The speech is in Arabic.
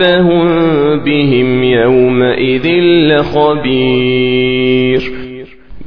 ربهم بهم يومئذ لخبير